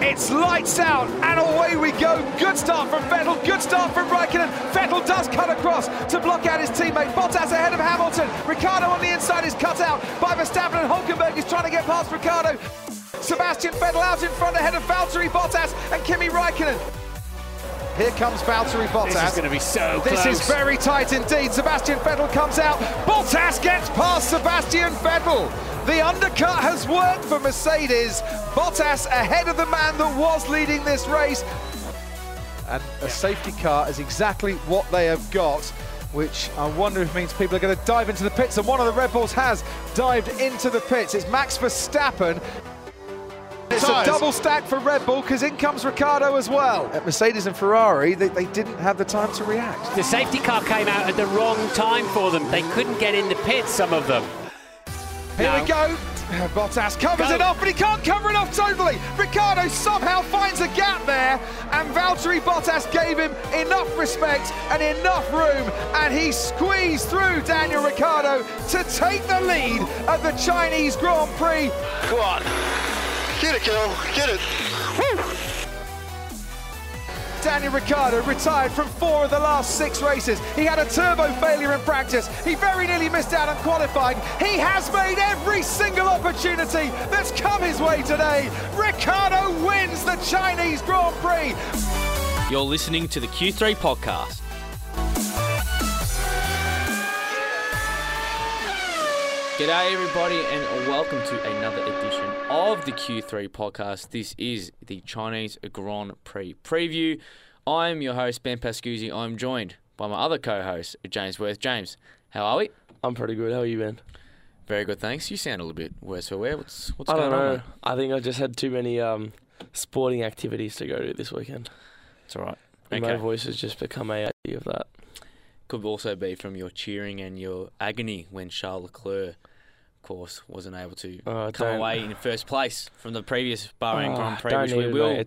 It's lights out and away we go. Good start from Vettel, good start from Raikkonen. Vettel does cut across to block out his teammate. Bottas ahead of Hamilton. Ricciardo on the inside is cut out by Verstappen and Hulkenberg is trying to get past Ricciardo. Sebastian Vettel out in front ahead of Valtteri Bottas and Kimi Raikkonen. Here comes Valtteri Bottas. This is going to be so close. This close. is very tight indeed. Sebastian Vettel comes out. Bottas gets past Sebastian Vettel. The undercut has worked for Mercedes. Bottas ahead of the man that was leading this race. And a safety car is exactly what they have got. Which I wonder if means people are going to dive into the pits, and one of the Red Bulls has dived into the pits. It's Max Verstappen. It's a double stack for Red Bull because in comes Ricciardo as well. At Mercedes and Ferrari, they, they didn't have the time to react. The safety car came out at the wrong time for them. They couldn't get in the pits, some of them. Here No. we go. Bottas covers Go. it off, but he can't cover it off totally. Ricciardo somehow finds a gap there, and Valtteri Bottas gave him enough respect and enough room, and he squeezed through Daniel Ricciardo to take the lead at the Chinese Grand Prix. Come on. Get it, Kel. Get it. Daniel Ricciardo retired from four of the last six races. He had a turbo failure in practice. He very nearly missed out on qualifying. He has made every single opportunity that's come his way today. Ricciardo wins the Chinese Grand Prix. You're listening to the Q3 podcast. G'day, everybody, and welcome to another edition of the Q3 podcast. This is the Chinese Grand Prix preview. I'm your host, Ben Pascuzzi. I'm joined by my other co host, James Worth. James, how are we? I'm pretty good. How are you, Ben? Very good, thanks. You sound a little bit worse for wear. What's, what's I going don't on? know. mate? I think I just had too many um, sporting activities to go to this weekend. It's all right. And My Okay. voice has just become a of that. Could also be from your cheering and your agony when Charles Leclerc, course, wasn't able to Oh, come away in first place from the previous Bahrain Ah, Grand Prix, which we even, will.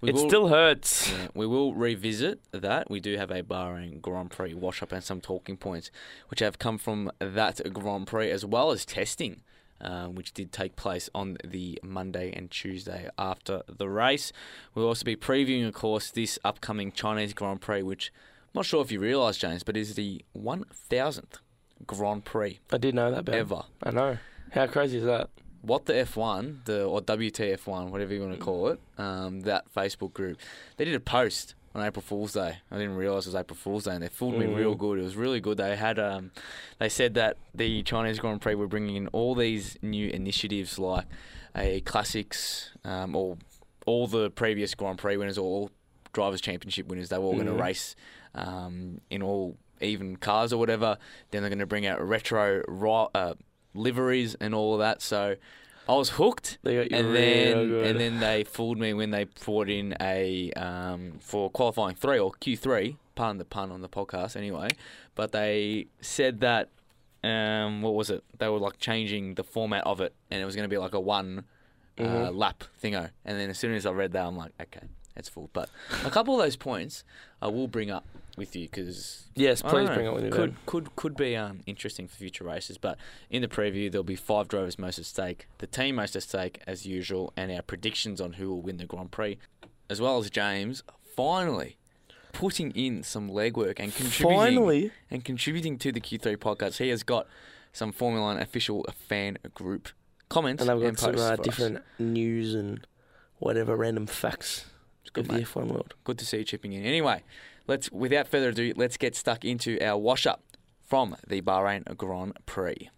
We it will- still hurts. Yeah, we will revisit that. We do have a Bahrain Grand Prix wash up and some talking points which have come from that Grand Prix as well as testing. Uh, which did take place on the Monday and Tuesday after the race. We'll also be previewing, of course, this upcoming Chinese Grand Prix, which I'm not sure if you realise, James, but is the 1000th Grand Prix I did know that, Ben. ever. I know. How crazy is that? What the F1, the or WTF1, whatever you want to call it, um, that Facebook group, they did a post on April Fool's Day. I didn't realise it was April Fool's Day, and they fooled me real Mm. good. It was really good. They had, um, they said that the Chinese Grand Prix were bringing in all these new initiatives like a classics, um, or all the previous Grand Prix winners, or all drivers' championship winners. They were all going to race um, in all even cars or whatever. Then they're going to bring out retro uh, liveries and all of that. So I was hooked. They got you And then, good. and then they fooled me when they brought in a um, for qualifying three or Q three. Pardon the pun on the podcast, anyway. But they said that um, what was it? They were like changing the format of it, and it was going to be like a one uh, Mhm. lap thingo. And then as soon as I read that, I'm like, okay, that's full. But a couple of those points I will bring up with you because yes, please don't bring know. it with you, Could Ben. could could be um, interesting for future races. But in the preview, there'll be five drivers most at stake, the team most at stake as usual, and our predictions on who will win the Grand Prix, as well as James finally putting in some legwork and contributing Finally, and contributing to the Q3 podcast. He has got some Formula One official fan group comments and I've got some posts uh, for us. different news and whatever random facts Good, of the mate. F1 world. Good to see you chipping in. Anyway, let's without further ado, let's get stuck into our wash up from the Bahrain Grand Prix.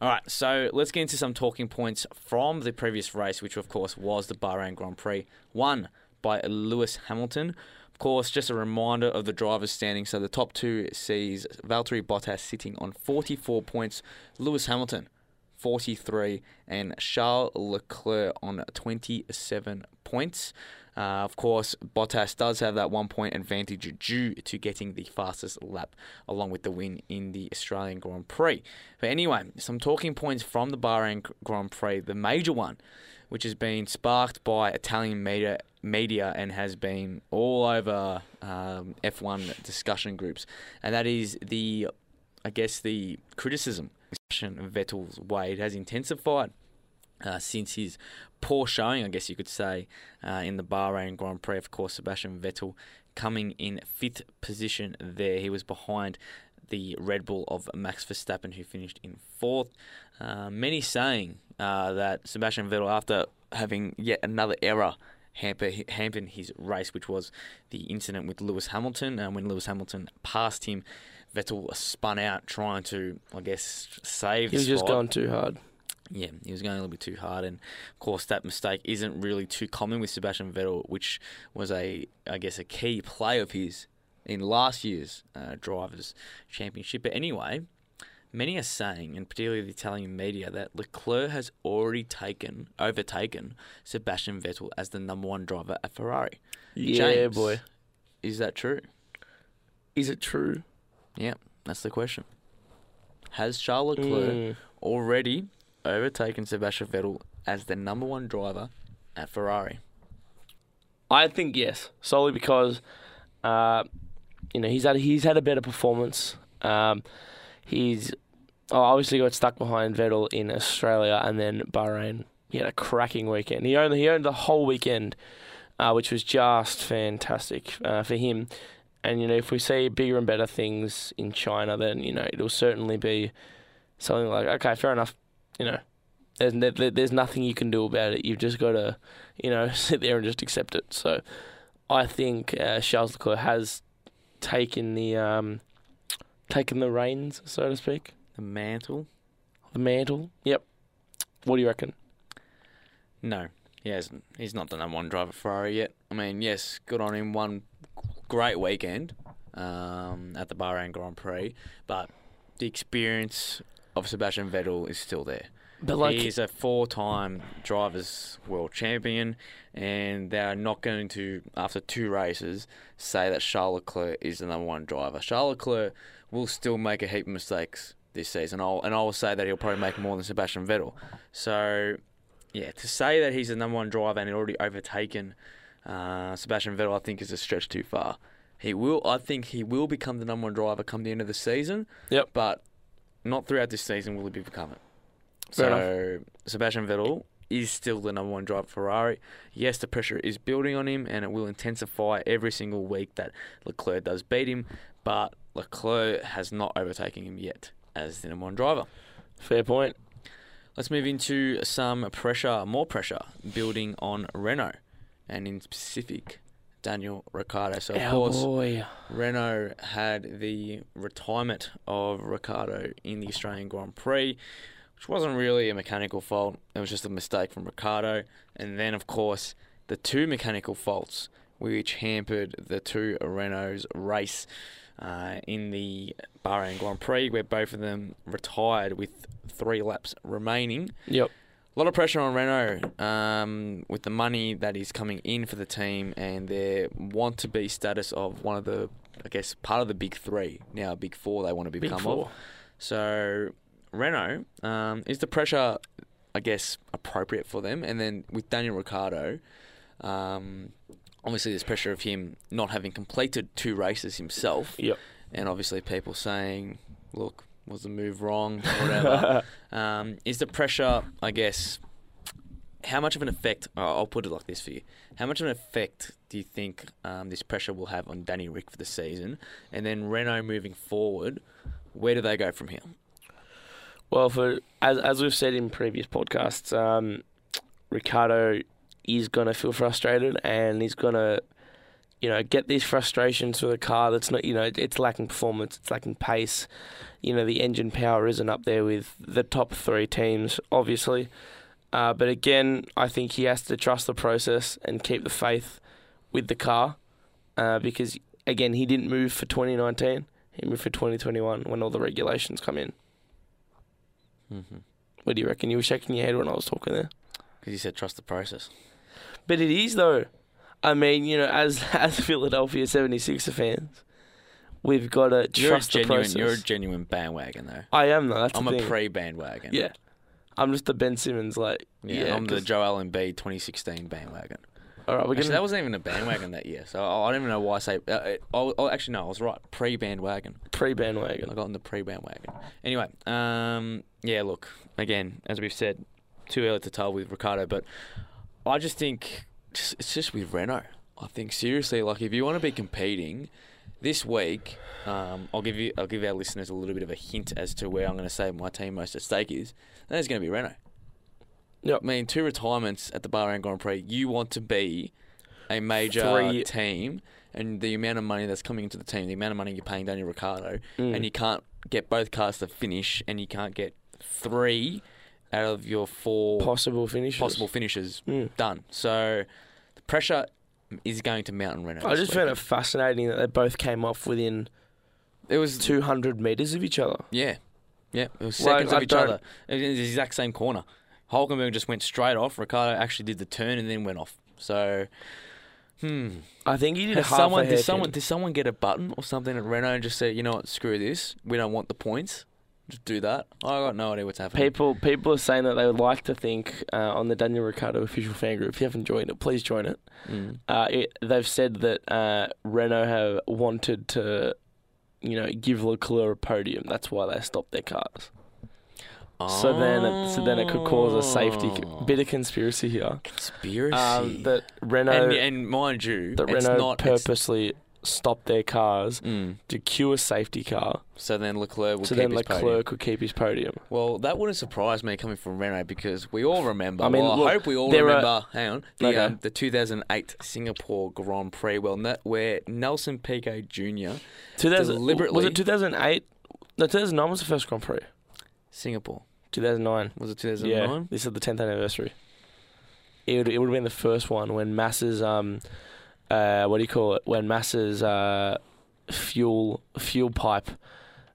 All right, so let's get into some talking points from the previous race, which of course was the Bahrain Grand Prix, won by Lewis Hamilton. Of course, just a reminder of the drivers' standing. So the top two sees Valtteri Bottas sitting on 44 points, Lewis Hamilton 43, and Charles Leclerc on 27 points. Uh, of course, Bottas does have that one point advantage due to getting the fastest lap along with the win in the Australian Grand Prix. But anyway, some talking points from the Bahrain Grand Prix, the major one, which has been sparked by Italian media, media and has been all over um, F1 discussion groups, and that is the, I guess, the criticism of Vettel's way. It has intensified uh, since his poor showing, I guess you could say, uh, in the Bahrain Grand Prix. Of course, Sebastian Vettel coming in fifth position there. He was behind the Red Bull of Max Verstappen, who finished in fourth. Uh, many saying uh, that Sebastian Vettel, after having yet another error hamper hampered his race, which was the incident with Lewis Hamilton, and when Lewis Hamilton passed him, Vettel spun out trying to, I guess, save. He was just going too hard. Yeah, he was going a little bit too hard, and of course that mistake isn't really too common with Sebastian Vettel, which was a, I guess, a key play of his in last year's uh, drivers' championship. But anyway, many are saying, and particularly the Italian media, that Leclerc has already taken, overtaken Sebastian Vettel as the number one driver at Ferrari. Yeah, James, boy. Is that true? Is it true? Yeah, that's the question. Has Charles Leclerc Mm. already overtaken Sebastian Vettel as the number one driver at Ferrari? I think yes, solely because, uh, you know, he's had he's had a better performance. Um, he's oh, obviously got stuck behind Vettel in Australia and then Bahrain. He had a cracking weekend. He owned he owned the whole weekend, uh, which was just fantastic uh, for him. And you know, if we see bigger and better things in China, then you know it'll certainly be something like okay, fair enough. You know, there's there's nothing you can do about it. You've just got to, you know, sit there and just accept it. So, I think uh, Charles Leclerc has taken the um, taken the reins, so to speak, The mantle? the mantle. Yep. What do you reckon? No, he hasn't. He's not the number one driver for Ferrari yet. I mean, yes, good on him. One great weekend um, at the Bahrain Grand Prix, but the experience of Sebastian Vettel is still there. But like, He's a four-time drivers' world champion, and they are not going to, after two races, say that Charles Leclerc is the number one driver. Charles Leclerc will still make a heap of mistakes this season, I'll, and I will say that he'll probably make more than Sebastian Vettel. So, yeah, to say that he's the number one driver and already overtaken uh, Sebastian Vettel, I think is a stretch too far. He will, I think, he will become the number one driver come the end of the season. Yep. But not throughout this season will he become it. Fair so Sebastian Vettel is still the number one driver for Ferrari. Yes, the pressure is building on him, and it will intensify every single week that Leclerc does beat him. But Leclerc has not overtaken him yet as the number one driver. fair point. Let's move into some pressure, more pressure building on Renault, and in specific, Daniel Ricciardo. So of Our course, boy. Renault had the retirement of Ricciardo in the Australian Grand Prix, which wasn't really a mechanical fault. It was just a mistake from Ricciardo. And then, of course, the two mechanical faults which hampered the two Renault's race uh, in the Bahrain Grand Prix, where both of them retired with three laps remaining. Yep. A lot of pressure on Renault um, with the money that is coming in for the team and their want to be status of one of the, I guess, part of the big three. Now, big four they want to Big become four. of. So, Renault, um, is the pressure, I guess, appropriate for them? And then with Daniel Ricciardo, um, obviously there's pressure of him not having completed two races himself. Yep. And obviously people saying, look, was the move wrong, whatever. um, is the pressure, I guess, how much of an effect, oh, I'll put it like this for you. How much of an effect do you think um, this pressure will have on Danny Rick for the season? And then Renault moving forward, where do they go from here? Well, for as as we've said in previous podcasts, um, Ricciardo is gonna feel frustrated, and he's gonna, you know, get these frustrations with a car that's not, you know, it's lacking performance, it's lacking pace. You know, the engine power isn't up there with the top three teams, obviously. Uh, but again, I think he has to trust the process and keep the faith with the car, uh, because again, he didn't move for 2019. He moved for 2021 when all the regulations come in. Mm-hmm. What do you reckon? You were shaking your head when I was talking there. Because you said trust the process. But it is though. I mean, you know, as as Philadelphia 76er fans, we've got to You're a trust the process. You're a genuine bandwagon, though. I am though. That's I'm a thing. pre-bandwagon. Yeah, I'm just the Ben Simmons. Like, Yeah, yeah. I'm the Joel Embiid 2016 bandwagon. all right, we're Actually, gonna. that wasn't even a bandwagon that year, so I I don't even know why I say. Uh, uh, oh, oh, actually, no, I was right. Pre-bandwagon. pre bandwagon. I got on the pre-bandwagon. Anyway, um, yeah. Look, again, as we've said, too early to tell with Ricciardo, but I just think just, it's just with Renault. I think seriously, like if you want to be competing this week, um, I'll give you, I'll give our listeners a little bit of a hint as to where I'm going to say my team most at stake is. That is going to be Renault. Yep. I mean, two retirements at the Bahrain Grand Prix. You want to be a major Three- team, and the amount of money that's coming into the team, the amount of money you're paying Daniel Ricciardo, Mm. and you can't get both cars to finish, and you can't get three out of your four Possible finishes. possible finishes Mm. done. So pressure is going to mount on Renault. I just found it fascinating that they both came off within it was 200 metres of each other. yeah, yeah. It was Like, seconds I of each don't- other. It was the exact same corner. Hulkenberg just went straight off. Ricciardo actually did the turn and then went off. So, hmm. I think he did Has half someone a did someone did someone get a button or something at Renault and just say, you know what, screw this. We don't want the points. Just do that. I got no idea what's happening. People people are saying that they would like to think uh, on the Daniel Ricciardo official fan group. If you haven't joined it, please join it. Mm. Uh, it they've said that uh, Renault have wanted to, you know, give Leclerc a podium. That's why they stopped their cars. So then, it, so then it could cause a safety Oh. bit of conspiracy here. conspiracy. Um, that Renault and, and mind you, that it's Renault not purposely stopped their cars Mm. to cue a safety car, So then Leclerc will so keep then his Leclerc podium. could keep his podium. Well, that wouldn't surprise me coming from Renault because we all remember. I mean, well, look, I hope we all there are- remember. hang on, the Okay. um, the 2008 Singapore Grand Prix. Well, where Nelson Piquet Jr. 2000, Deliberately- was it 2008? No, 2009 was the first Grand Prix. Singapore 2009. was it Yeah, 2009? this is the 10th anniversary. It would, it would have been the first one when Massa's um, uh, what do you call it? When Massa's uh, fuel fuel pipe,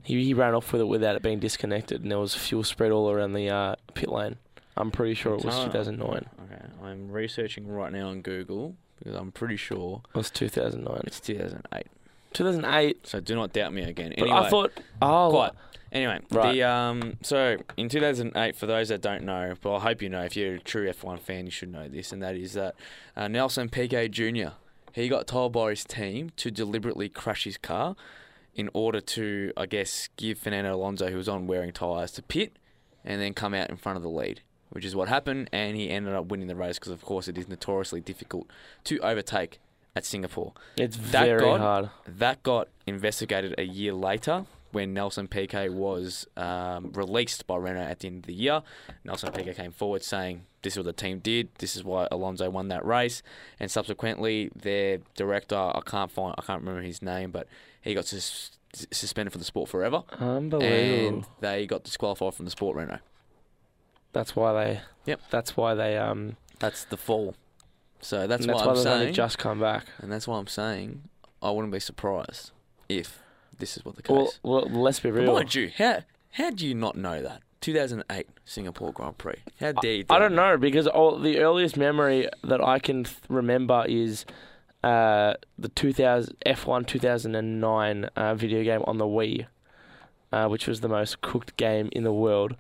he he ran off with it without it being disconnected, and there was fuel spread all around the uh, pit lane. I'm pretty sure it was Oh. 2009. Okay, I'm researching right now on Google because I'm pretty sure It was 2009. it's 2008. 2008. So do not doubt me again. But Anyway, I thought, oh, Quite. Anyway, Right. the um, so in 2008, for those that don't know, but I hope you know, if you're a true F1 fan, you should know this, and that is that uh, Nelson Piquet Jr. He got told by his team to deliberately crash his car in order to, I guess, give Fernando Alonso, who was on wearing tyres, to pit and then come out in front of the lead, which is what happened, and he ended up winning the race because, of course, it is notoriously difficult to overtake at Singapore. it's That very got- hard. That got investigated a year later when Nelson Piquet was um, released by Renault at the end of the year. Nelson Piquet came forward saying, This is what the team did, this is why Alonso won that race. And subsequently, their director, I can't find, I can't remember his name, but he got sus- suspended from the sport forever. Unbelievable. And they got disqualified from the sport, Renault. That's why they. Yep. That's why they. Um. That's the fall. So that's, that's why why I'm saying, just come back. and that's why I'm saying, I wouldn't be surprised if this is what the case. Well, well, let's be But real. mind you, how how do you not know that? 2008 Singapore Grand Prix. How dare you? I do don't know because all, the earliest memory that I can th- remember is uh, the 2000 F1 2009 uh, video game on the Wii, uh, which was the most cooked game in the world.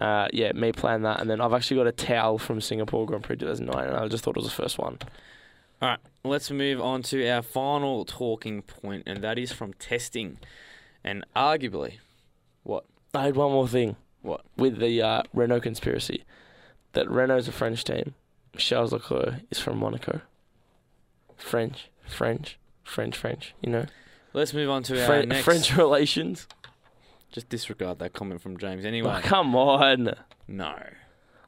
Uh, yeah, me playing that, and then I've actually got a towel from Singapore Grand Prix 2009, and I just thought it was the first one. All right, let's move on to our final talking point, and that is from testing, and arguably, what? I had one more thing. What? With the uh, Renault conspiracy, that Renault's a French team. Charles Leclerc is from Monaco. French, French, French, French. You know, Let's move on to our Fren- next. French relations. Just disregard that comment from James. Anyway, Oh, come on. no,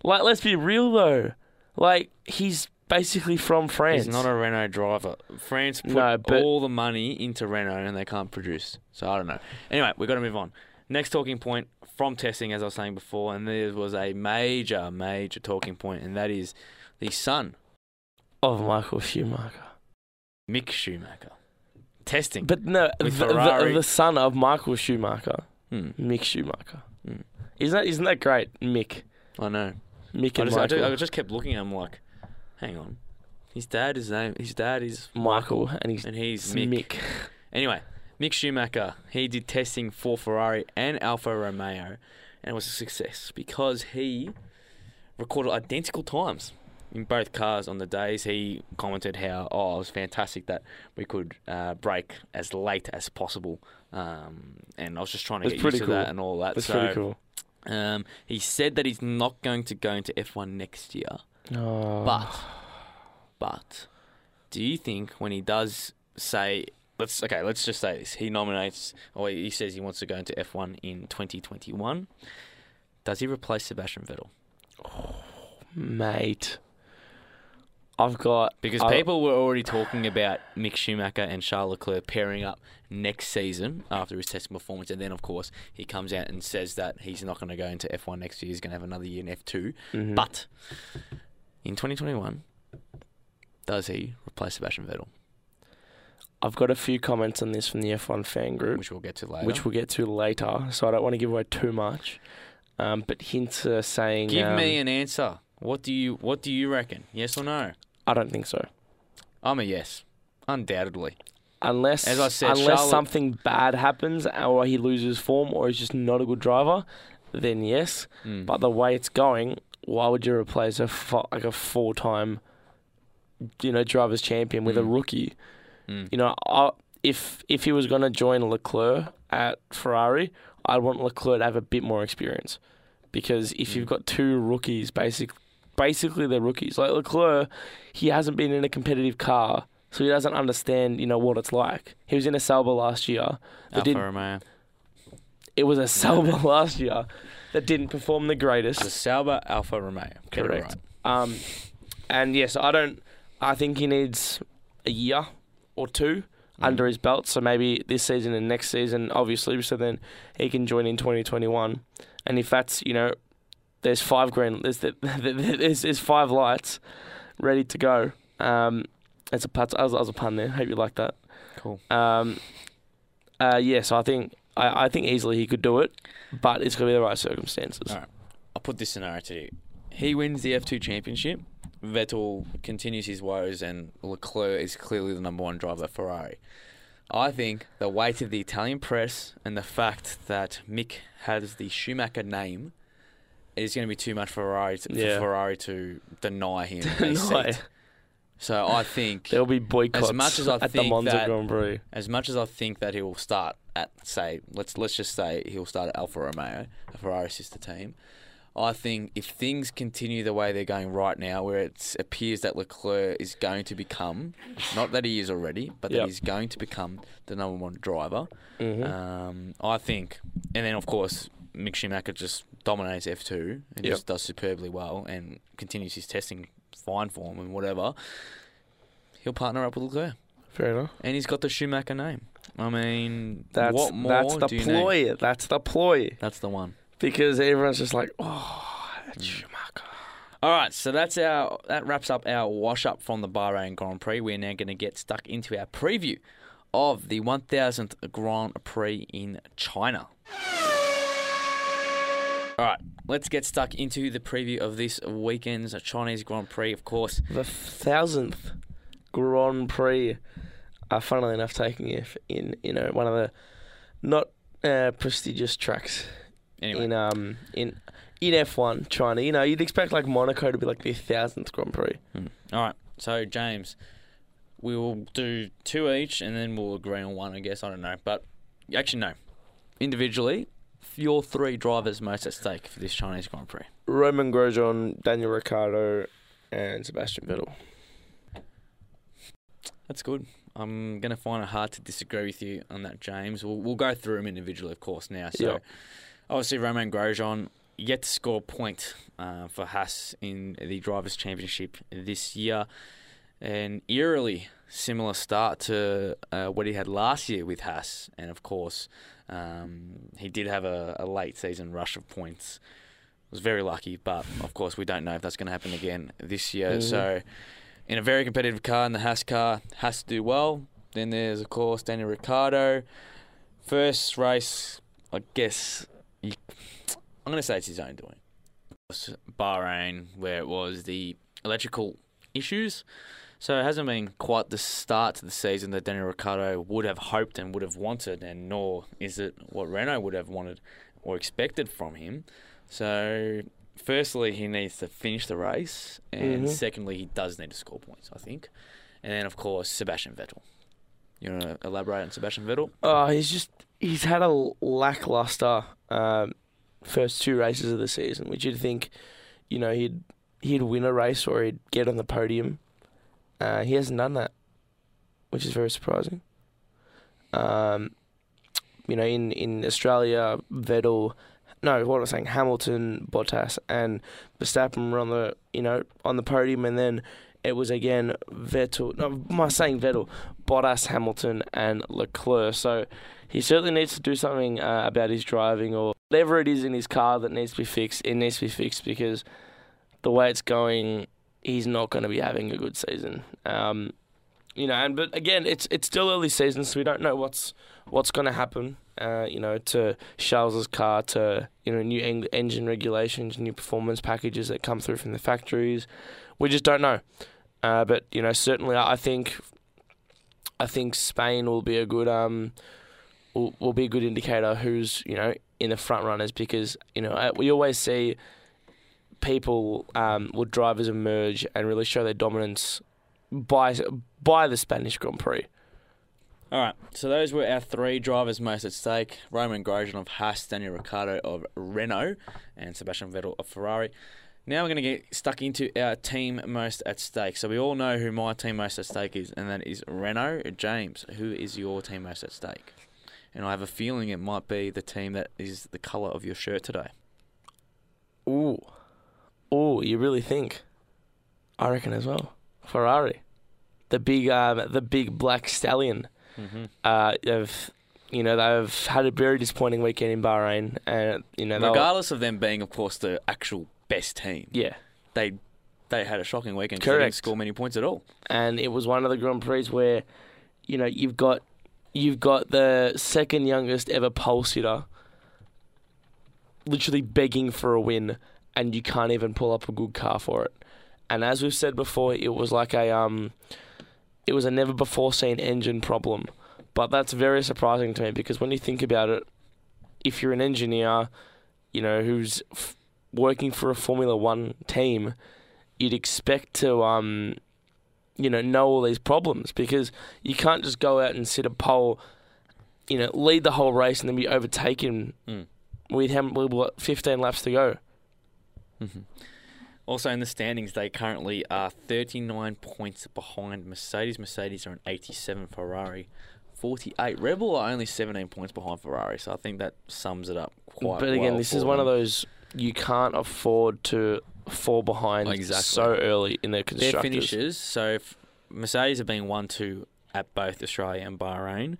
Like, let's be real though. Like, he's basically from France. he's not a Renault driver. France put No, but- all the money into Renault, and they can't produce. So I don't know. Anyway, we've got to move on. Next talking point from testing, as I was saying before, and there was a major, major talking point, and that is the son of Michael Schumacher. Mick Schumacher. Testing. But no, the, the, the son of Michael Schumacher, Hmm, Mick Schumacher. Hmm. Isn't that isn't that great, Mick? I know. Mick I and just, I, Michael. just, I just kept looking at him like, hang on. His dad is name. His dad is Michael and he's and he's Mick. Mick. Anyway, Mick Schumacher. He did testing for Ferrari and Alfa Romeo, and it was a success because he recorded identical times in both cars on the days. He commented how oh it was fantastic that we could uh, brake as late as possible, um, and I was just trying to That's get used to that and all that. That's so pretty cool. Um, he said that he's not going to go into F1 next year. Oh. But, but, do you think when he does say, let's okay, let's just say this, he nominates or he says he wants to go into F1 in 2021, does he replace Sebastian Vettel? mate, I've got Because I- people were already talking about Mick Schumacher and Charles Leclerc pairing up next season after his testing performance, and then of course he comes out and says that he's not going to go into F1 next year. He's going to have another year in F2. Mhm. But in 2021, does he replace Sebastian Vettel? I've got a few comments on this from the F1 fan group, Which we'll get to later. which we'll get to later. So I don't want to give away too much. Um, but hints are saying. Give um, me an answer. What do you What do you reckon? Yes or no? I don't think so. I'm a yes, undoubtedly. Unless, As I said, unless Charlotte- something bad happens, or he loses form, or he's just not a good driver, then yes. Mm. But the way it's going, why would you replace a like a full time, you know, drivers champion with a Mm. rookie? Mm. You know, I, if if he was going to join Leclerc at Ferrari, I'd want Leclerc to have a bit more experience, because if Mm. you've got two rookies, basic, basically they're rookies. Like Leclerc, he hasn't been in a competitive car, so he doesn't understand, you know, what it's like. He was in a Sauber last year. Alfa Romeo. it was a Sauber last year that didn't perform the greatest. The Sauber Alfa Romeo. Get it Correct. Um, and yes, I don't. I think he needs a year or two Mm. under his belt. So maybe this season and next season, obviously, so then he can join in 2021. And if that's you know, there's five green, there's the, there's, there's five lights ready to go. Um, it's a put. I was, I was a pun there. Hope you like that. Cool. Um, uh, yeah, so I think I, I think easily he could do it, but it's gonna be the right circumstances. All right. I'll put this scenario to you. He wins the F2 championship. Vettel continues his woes, and Leclerc is clearly the number one driver at Ferrari. I think the weight of the Italian press and the fact that Mick has the Schumacher name is going to be too much for Ferrari to, Yeah. for Ferrari to deny him Deny. So I think There'll be boycotts much as I at the Monza that- Grand Prix. as much as I think that he will start at say let's let's just say he'll start at Alfa Romeo, a Ferrari sister team. I think if things continue the way they're going right now, where it appears that Leclerc is going to become, not that he is already, but that Yep. he's going to become the number one driver, Mhm. um, I think, and then of course Mick Schumacher just dominates F2 and Yep. just does superbly well and continues his testing fine form and whatever. He'll partner up with Leclerc Fair enough. and he's got the Schumacher name. I mean, That's what more that's the do you ploy. need? That's the ploy. That's the one. Because everyone's just like, oh, Mm. Schumacher. All right, so that's our that wraps up our wash up from the Bahrain Grand Prix. We're now going to get stuck into our preview of the 1000th Grand Prix in China. All right, let's get stuck into the preview of this weekend's Chinese Grand Prix. Of course, The thousandth Grand Prix. Uh, funnily enough, taking it in you know one of the not uh, prestigious tracks anyway, in um in in F1 China. You know, you'd expect like Monaco to be like the thousandth Grand Prix. Hmm. All right. So James, we will do two each, and then we'll agree on one. I guess I don't know, but actually no. Individually, your three drivers most at stake for this Chinese Grand Prix. Romain Grosjean, Daniel Ricciardo, and Sebastian Vettel. That's good. I'm gonna find it hard to disagree with you on that, James. We'll we'll go through them individually, of course. Now, so Yeah. obviously Romain Grosjean yet to score a point uh, for Haas in the drivers' championship this year. And eerily similar start to uh, what he had last year with Haas, and of course, um, he did have a, a late season rush of points. Was very lucky, but of course, we don't know if that's going to happen again this year. Mhm. So, in a very competitive car, in the Haas car, has to do well. Then there's of course Daniel Ricciardo. First race, I guess you, I'm going to say it's his own doing. Bahrain, where it was the electrical issues. So it hasn't been quite the start to the season that Daniel Ricciardo would have hoped and would have wanted, and nor is it what Renault would have wanted or expected from him. So, firstly, he needs to finish the race, and Mhm. secondly, he does need to score points, I think. And then, of course, Sebastian Vettel. You want to elaborate on Sebastian Vettel? Oh, he's just he's had a lackluster um, first two races of the season, which you'd think, you know, he'd he'd win a race or he'd get on the podium. Uh, he hasn't done that, which is very surprising. Um, you know, in, in Australia, Vettel, no, what was I saying? Hamilton, Bottas, and Verstappen were on the you know on the podium, and then it was again Vettel. No, am I saying Vettel? Bottas, Hamilton, and Leclerc. So he certainly needs to do something uh, about his driving or whatever it is in his car that needs to be fixed. It needs to be fixed because the way it's going, he's not going to be having a good season. Um, you know, and but again, it's it's still early season, so we don't know what's what's going to happen. Uh, you know, to Charles's car, to you know, new en- engine regulations, new performance packages that come through from the factories. We just don't know. Uh, but you know, certainly, I think I think Spain will be a good um will, will be a good indicator who's you know in the front runners because you know uh, we always see people um, will drivers emerge and really show their dominance by by the Spanish Grand Prix. All right, so those were our three drivers most at stake: Romain Grosjean of Haas, Daniel Ricciardo of Renault, and Sebastian Vettel of Ferrari. Now we're going to get stuck into our team most at stake. So we all know who my team most at stake is, and that is Renault. James, who is your team most at stake? And I have a feeling it might be the team that is the colour of your shirt today. Ooh, ooh, you really think? I reckon as well. Ferrari, the big, um, the big black stallion. Mm-hmm. Uh, they've, you know, they've had a very disappointing weekend in Bahrain, and you know, Regardless of them being, of course, the actual best team, yeah, they they had a shocking weekend. 'cause They didn't Correct. score many points at all. and it was one of the Grand Prix where, you know, you've got you've got the second youngest ever pole sitter, literally begging for a win, and you can't even pull up a good car for it. And as we've said before, it was like a um, it was a never before seen engine problem. But that's very surprising to me because when you think about it, if you're an engineer, you know, who's f- working for a Formula One team, you'd expect to um, you know, know all these problems because you can't just go out and sit a pole, you know, lead the whole race and then be overtaken Mm. with how with what 15 laps to go. Mm-hmm. Also in the standings, they currently are 39 points behind Mercedes. Mercedes are an 87, Ferrari 48. Red Bull are only 17 points behind Ferrari, so I think that sums it up quite but again, well this is one of those you can't afford to fall behind Exactly. so early in their Their constructors. finishes. So if Mercedes have been 1 2 at both Australia and Bahrain.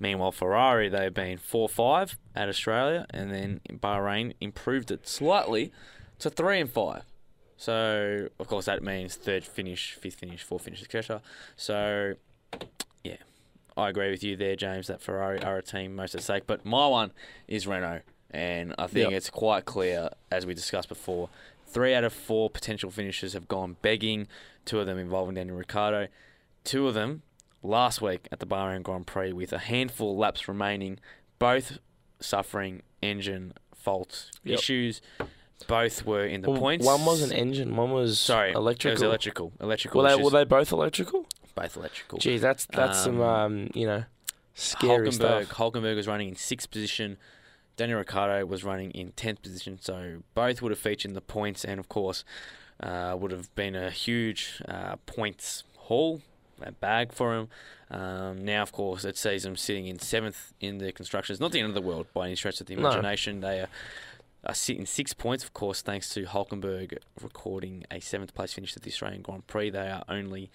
Meanwhile, Ferrari, they've been 4 5 at Australia, and then Bahrain improved it slightly to 3 and 5. So, of course, that means third finish, fifth finish, fourth finish, etc. So, yeah, I agree with you there, James, that Ferrari are a team most at stake. But my one is Renault, and I think Yep. it's quite clear, as we discussed before, three out of four potential finishers have gone begging, two of them involving Daniel Ricciardo, two of them last week at the Bahrain Grand Prix with a handful of laps remaining, both suffering engine fault Yep. issues. Both were in the Well, points. One was an engine, one was Sorry, electrical. It was electrical. Electrical. Were they, were they both electrical? both electrical. Geez, that's that's some Um, um, you know scary Hulkenberg, stuff. Hulkenberg was running in sixth position. Daniel Ricciardo was running in tenth position. So both would have featured in the points, and of course, uh, would have been a huge uh, points haul, a bag for him. Um, now, of course, it sees them sitting in seventh in the constructors. Not the end of the world by any stretch of the No. imagination. They are, are sitting six points, of course, thanks to Hulkenberg recording a seventh place finish at the Australian Grand Prix. They are only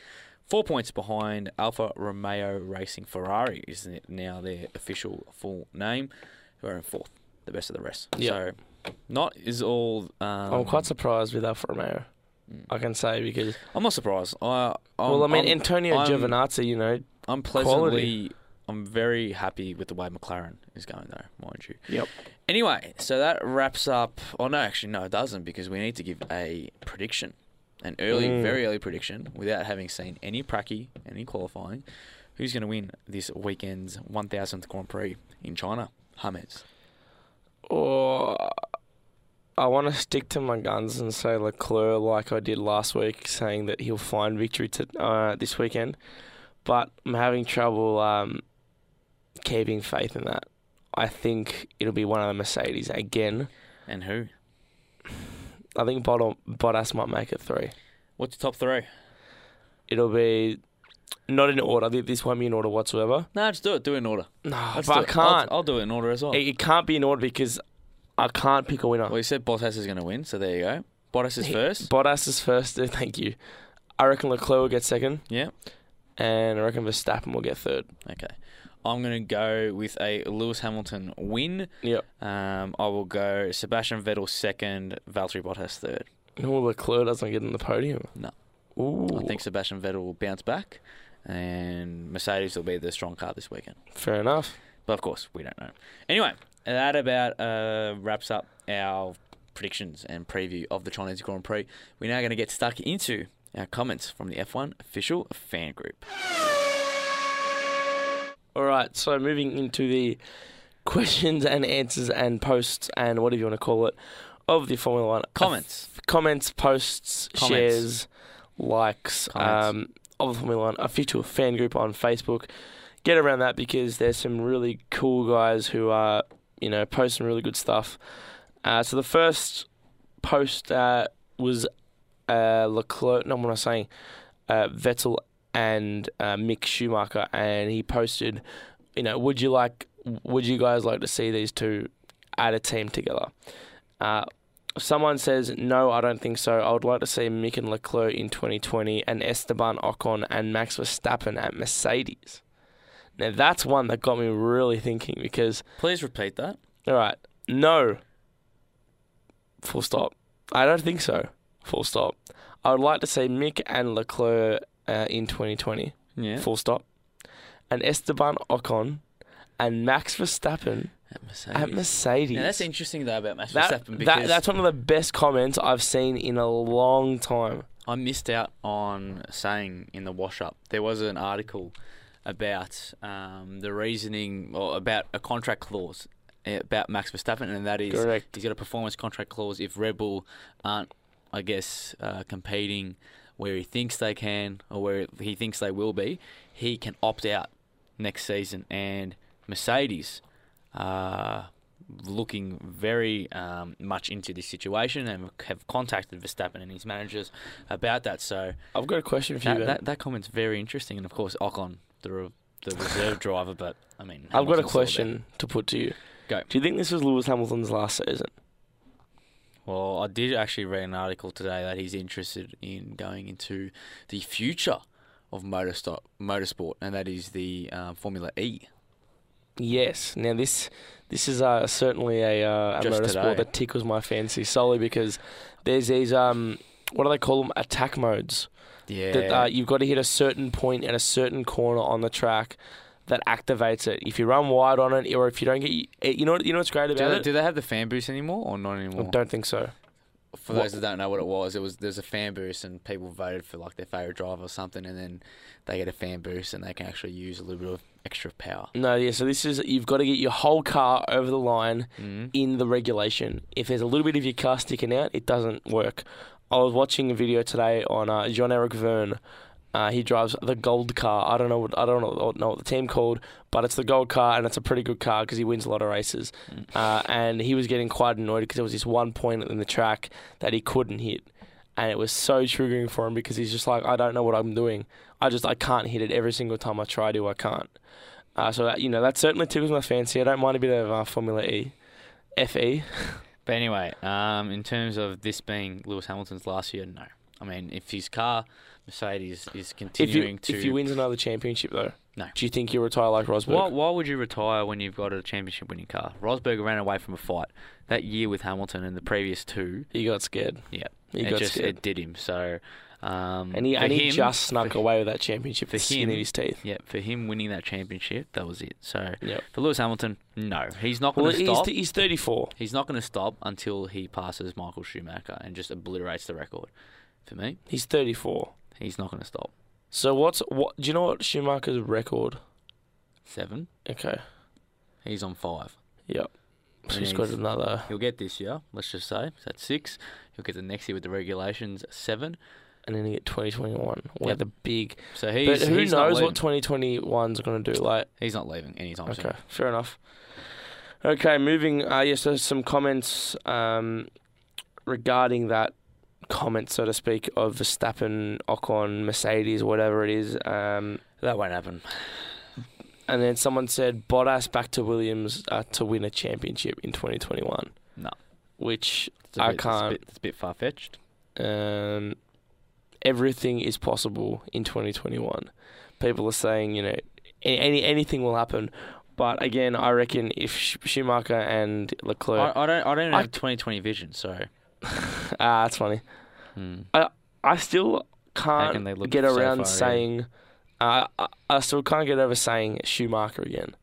Four points behind Alfa Romeo Racing Ferrari isn't it now their official full name, who are in fourth, the best of the rest. Yep. So, not is all. Um, I'm quite surprised with Alfa Romeo. Mm. I can say because I'm not surprised. I, I'm, well, I mean I'm, Antonio I'm- Giovinazzi, you know, I'm pleasantly. I'm very happy with the way McLaren is going, though, mind you. Yep. Anyway, so that wraps up. Oh no, actually, no, it doesn't because we need to give a prediction, an early, Mm. very early prediction, without having seen any pracky, any qualifying. Who's going to win this weekend's 1000th Grand Prix in China? James. or I want to stick to my guns and say Leclerc, like I did last week, saying that he'll find victory to, uh, this weekend. But I'm having trouble um, keeping faith in that. I think it'll be one of the Mercedes again. And who? I think Bottom Bottas might make it three. What's your top three? It'll be not in order. This won't be in order whatsoever. No, just do it. Do it in order. No, Let's but I it. I'll- can't. I'll, do it in order as well. It, it can't be in order because I can't pick a winner. Well, you said Bottas is going to win, so there you go. Bottas is first. Bottas is first. Thank you. I reckon Leclerc will get second, Yeah. and I reckon Verstappen will get third. Okay. I'm going to go with a Lewis Hamilton win. Yep. Um, I will go Sebastian Vettel second, Valtteri Bottas third. No, Leclerc doesn't get in the podium. No. Ooh. I think Sebastian Vettel will bounce back, and Mercedes will be the strong car this weekend. fair enough. But of course, we don't know. Anyway, that about uh, wraps up our predictions and preview of the Chinese Grand Prix. We're now going to get stuck into our comments from the F1 official fan group. All right, so moving into the questions and answers and posts and whatever you want to call it of the Formula One Comments. uh, comments, posts, Comments. shares, likes Comments. um, of the Formula One official fan group on Facebook. Get around that because there's some really cool guys who are you know posting really good stuff. Uh, so the first post uh, was uh, Leclerc. No, what am I saying? Uh, Vettel and uh, Mick Schumacher, and he posted, you know, would you like, would you guys like to see these two add a team together? Uh, someone says, no, I don't think so. I would like to see Mick and Leclerc in 2020 and Esteban Ocon and Max Verstappen at Mercedes. Now that's one that got me really thinking because, Please repeat that. all right, no, full stop. I don't think so. Full stop. I would like to see Mick and Leclerc uh, in 2020. Yeah. Full stop. And Esteban Ocon and Max Verstappen At Mercedes. at Mercedes. Now, that's interesting though about Max That- Verstappen that- because that's one of the best comments I've seen in a long time. I missed out on saying in the wash up. There was an article about um, the reasoning or about a contract clause uh, about Max Verstappen, and that is Correct. he's got a performance contract clause. If Red Bull aren't, I guess, uh, competing where he thinks they can or where he thinks they will be, he can opt out next season. And Mercedes are looking very um, much into this situation and have contacted Verstappen and his managers about that. So I've got a question for you. that, Ben. that, that comment's very interesting. And of course, Ocon, the, re- the reserve driver, but I mean, I've got a Hamilton's still there. question to put to you. Go. Do you think this was Lewis Hamilton's last season? Well, I did actually read an article today that he's interested in going into the future of motorsport, motorsport, and that is the um, Formula E. Yes. Now this this is uh, certainly a, uh, a motorsport today. that tickles my fancy solely because there's these um what do they call them attack modes Yeah, that uh, you've got to hit a certain point at a certain corner on the track that activates it. If you run wide on it, or if you don't get, you know you know what's great do, about they, it. do they have the fan boost anymore or not anymore? I don't think so. For What- those that don't know what it was, it was there's a fan boost and people voted for like their favorite driver or something, and then they get a fan boost and they can actually use a little bit of extra power. No, yeah. So this is you've got to get your whole car over the line Mm-hmm. in the regulation. If there's a little bit of your car sticking out, it doesn't work. I was watching a video today on uh, John Eric Vergne. Uh, he drives the gold car. I don't know. What, I don't know, know what the team called, but it's the gold car, and it's a pretty good car because he wins a lot of races. Uh, and he was getting quite annoyed because there was this one point in the track that he couldn't hit, and it was so triggering for him because he's just like, I don't know what I'm doing. I just I can't hit it every single time I try to. I can't. Uh, so that, you know that certainly tickles my fancy. I don't mind a bit of uh, Formula E, FE. But anyway, um, in terms of this being Lewis Hamilton's last year, no. I mean, if his car, Mercedes, is If continuing you to. if you wins another championship though, No. do you think you'll retire like Rosberg? why, why would you retire when you've got a championship winning car? Rosberg ran away from a fight. That year with Hamilton and the previous two, He got scared. yeah, He it got just scared. it did him. So, um, and he for and he him- just snuck away with that championship for the skin him- in his teeth. Yeah, for him winning that championship, that was it. So Yep. for Lewis Hamilton, no, he's not Well, going to he's, stop. he's 34. He's not going to stop until he passes Michael Schumacher and just obliterates the record. For me, He's 34. He's not going to stop. So what's what? Do you know what Schumacher's record? Seven, Okay. he's on five. Yep. So he's got another, He'll get this year, let's just say. So that's six. He'll get the next year with the regulations, seven. and then he get 2021. Where Yep. the big. So he's, but who he's not knows leaving. what 2021's going to do? Like, He's not leaving anytime soon. okay, fair enough. Okay, moving. Uh, yes, there's some comments um, regarding that comment, so to speak, of Verstappen, Ocon, Mercedes, whatever it is. Um, That won't happen. and then someone said Bottas back to Williams uh, to win a championship in 2021. No. Which a I bit, it's a can't. bit, it's a bit far fetched. um, everything is possible in 2021. People are saying, you know, any anything will happen. But again, I reckon if Schumacher and Leclerc, I, I don't. I don't I- have 2020 vision. So. ah, that's funny. Hmm. I still can can't get so around far ahead? saying. Uh, I, I still can't get over saying Schumacher again.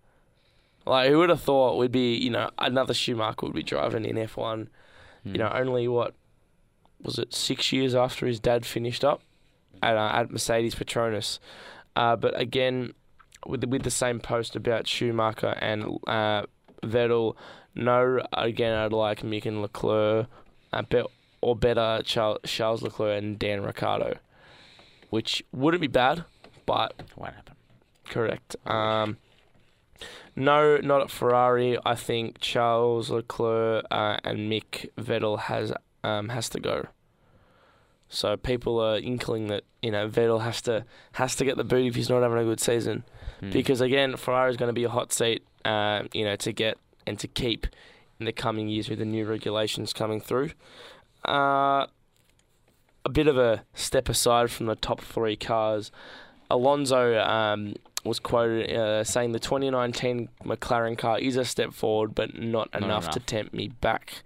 Like, who would have thought we'd be, you know, another Schumacher would be driving in F1? Hmm. You know, only what was it six years after his dad finished up at uh, at Mercedes Petronas. Uh, but again, with the, with the same post about Schumacher and uh, Vettel, no, again, I'd like Mick and Leclerc, uh, be, or better Charles, Charles Leclerc and Dan Ricciardo, which wouldn't be bad, but won't happen. Correct. Um, no, not at Ferrari. I think Charles Leclerc uh, and Mick Vettel has um, has to go. So people are inkling that you know Vettel has to has to get the boot if he's not having a good season, Hmm. because again Ferrari is going to be a hot seat, uh, you know, to get and to keep in the coming years with the new regulations coming through. Uh, a bit of a step aside from the top three cars. Alonso um, was quoted uh, saying the 2019 McLaren car is a step forward, but not, Not enough, enough. to tempt me back.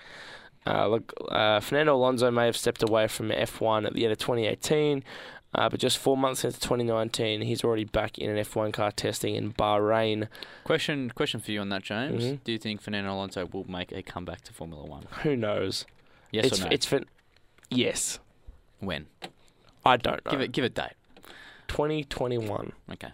Uh, look, uh, Fernando Alonso may have stepped away from F1 at the end of 2018, uh, but just four months into 2019, he's already back in an F1 car testing in Bahrain. Question. Question for you on that, James. Mhm. Do you think Fernando Alonso will make a comeback to Formula One? Who knows? Yes it's or no? it's fin- yes. when? I don't know. Give it. Give it date. 2021. Okay.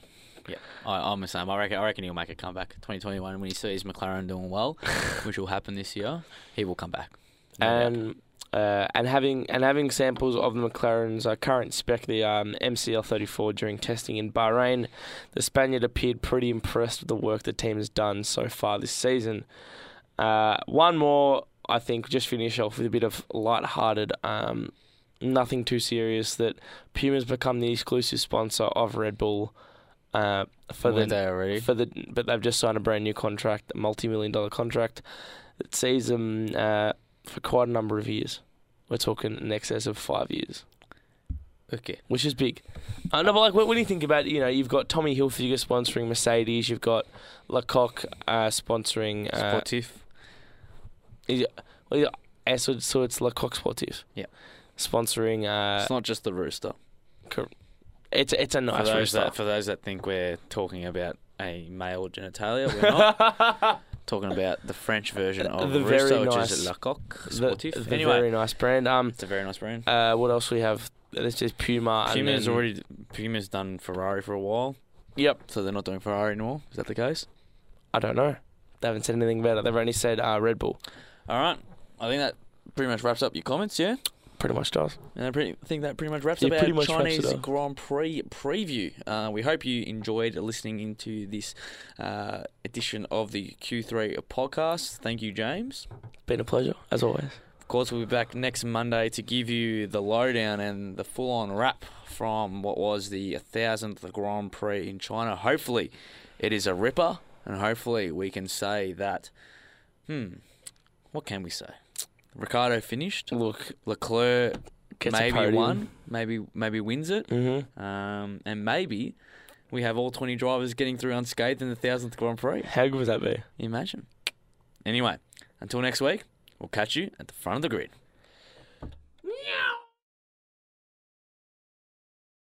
Yeah, I, I'm the same. I reckon. I reckon he'll make a comeback. 2021 when he sees McLaren doing well, which will happen this year, he will come back. No doubt. And uh, and having and having samples of the McLaren's uh, current spec, the um, MCL34, during testing in Bahrain, the Spaniard appeared pretty impressed with the work the team has done so far this season. Uh, one more, I think, just finish off with a bit of light-hearted, um, nothing too serious. That Puma's become the exclusive sponsor of Red Bull. Uh, for Weren't the for the but they've just signed a brand new contract, a multi-million dollar contract that sees them uh, for quite a number of years. We're talking in excess of five years, Okay. which is big. Uh, no, but like when you think about it, you know, you've got Tommy Hilfiger sponsoring Mercedes, you've got Le Coq uh, sponsoring. Uh, Sportif. is well, yeah, uh, so, so it's Le Coq Sportif. Yeah. Sponsoring. Uh, it's not just the rooster. it's it's a For nice those rooster. that for those that think we're talking about a male genitalia, we're not talking about the French version of The rooster, very which nice- is Le Coq the, Sportif. the anyway, very nice brand. Um, it's a very nice brand. uh, what else we have? This is Puma. Puma's already Puma's done Ferrari for a while, Yep. so they're not doing Ferrari anymore. Is that the case? I don't know. They haven't said anything about it. They've only said uh, Red Bull. All right. I think that pretty much wraps up your comments, yeah. Pretty much does. And I pretty, think that pretty much wraps Yeah, up our much Chinese up. Grand Prix preview. Uh, we hope you enjoyed listening into this uh, edition of the Q3 podcast. Thank you, James. Been a pleasure, as always. Of course, we'll be back next Monday to give you the lowdown and the full on wrap from what was the 1000th Grand Prix in China. Hopefully, it is a ripper, and hopefully, we can say that. Hmm, what can we say? Ricciardo finished. Look, Leclerc Gets maybe won, maybe maybe wins it, mm-hmm. um, and maybe we have all twenty drivers getting through unscathed in the thousandth Grand Prix. How good would that be? Imagine. Anyway, until next week, we'll catch you at the front of the grid. Meow.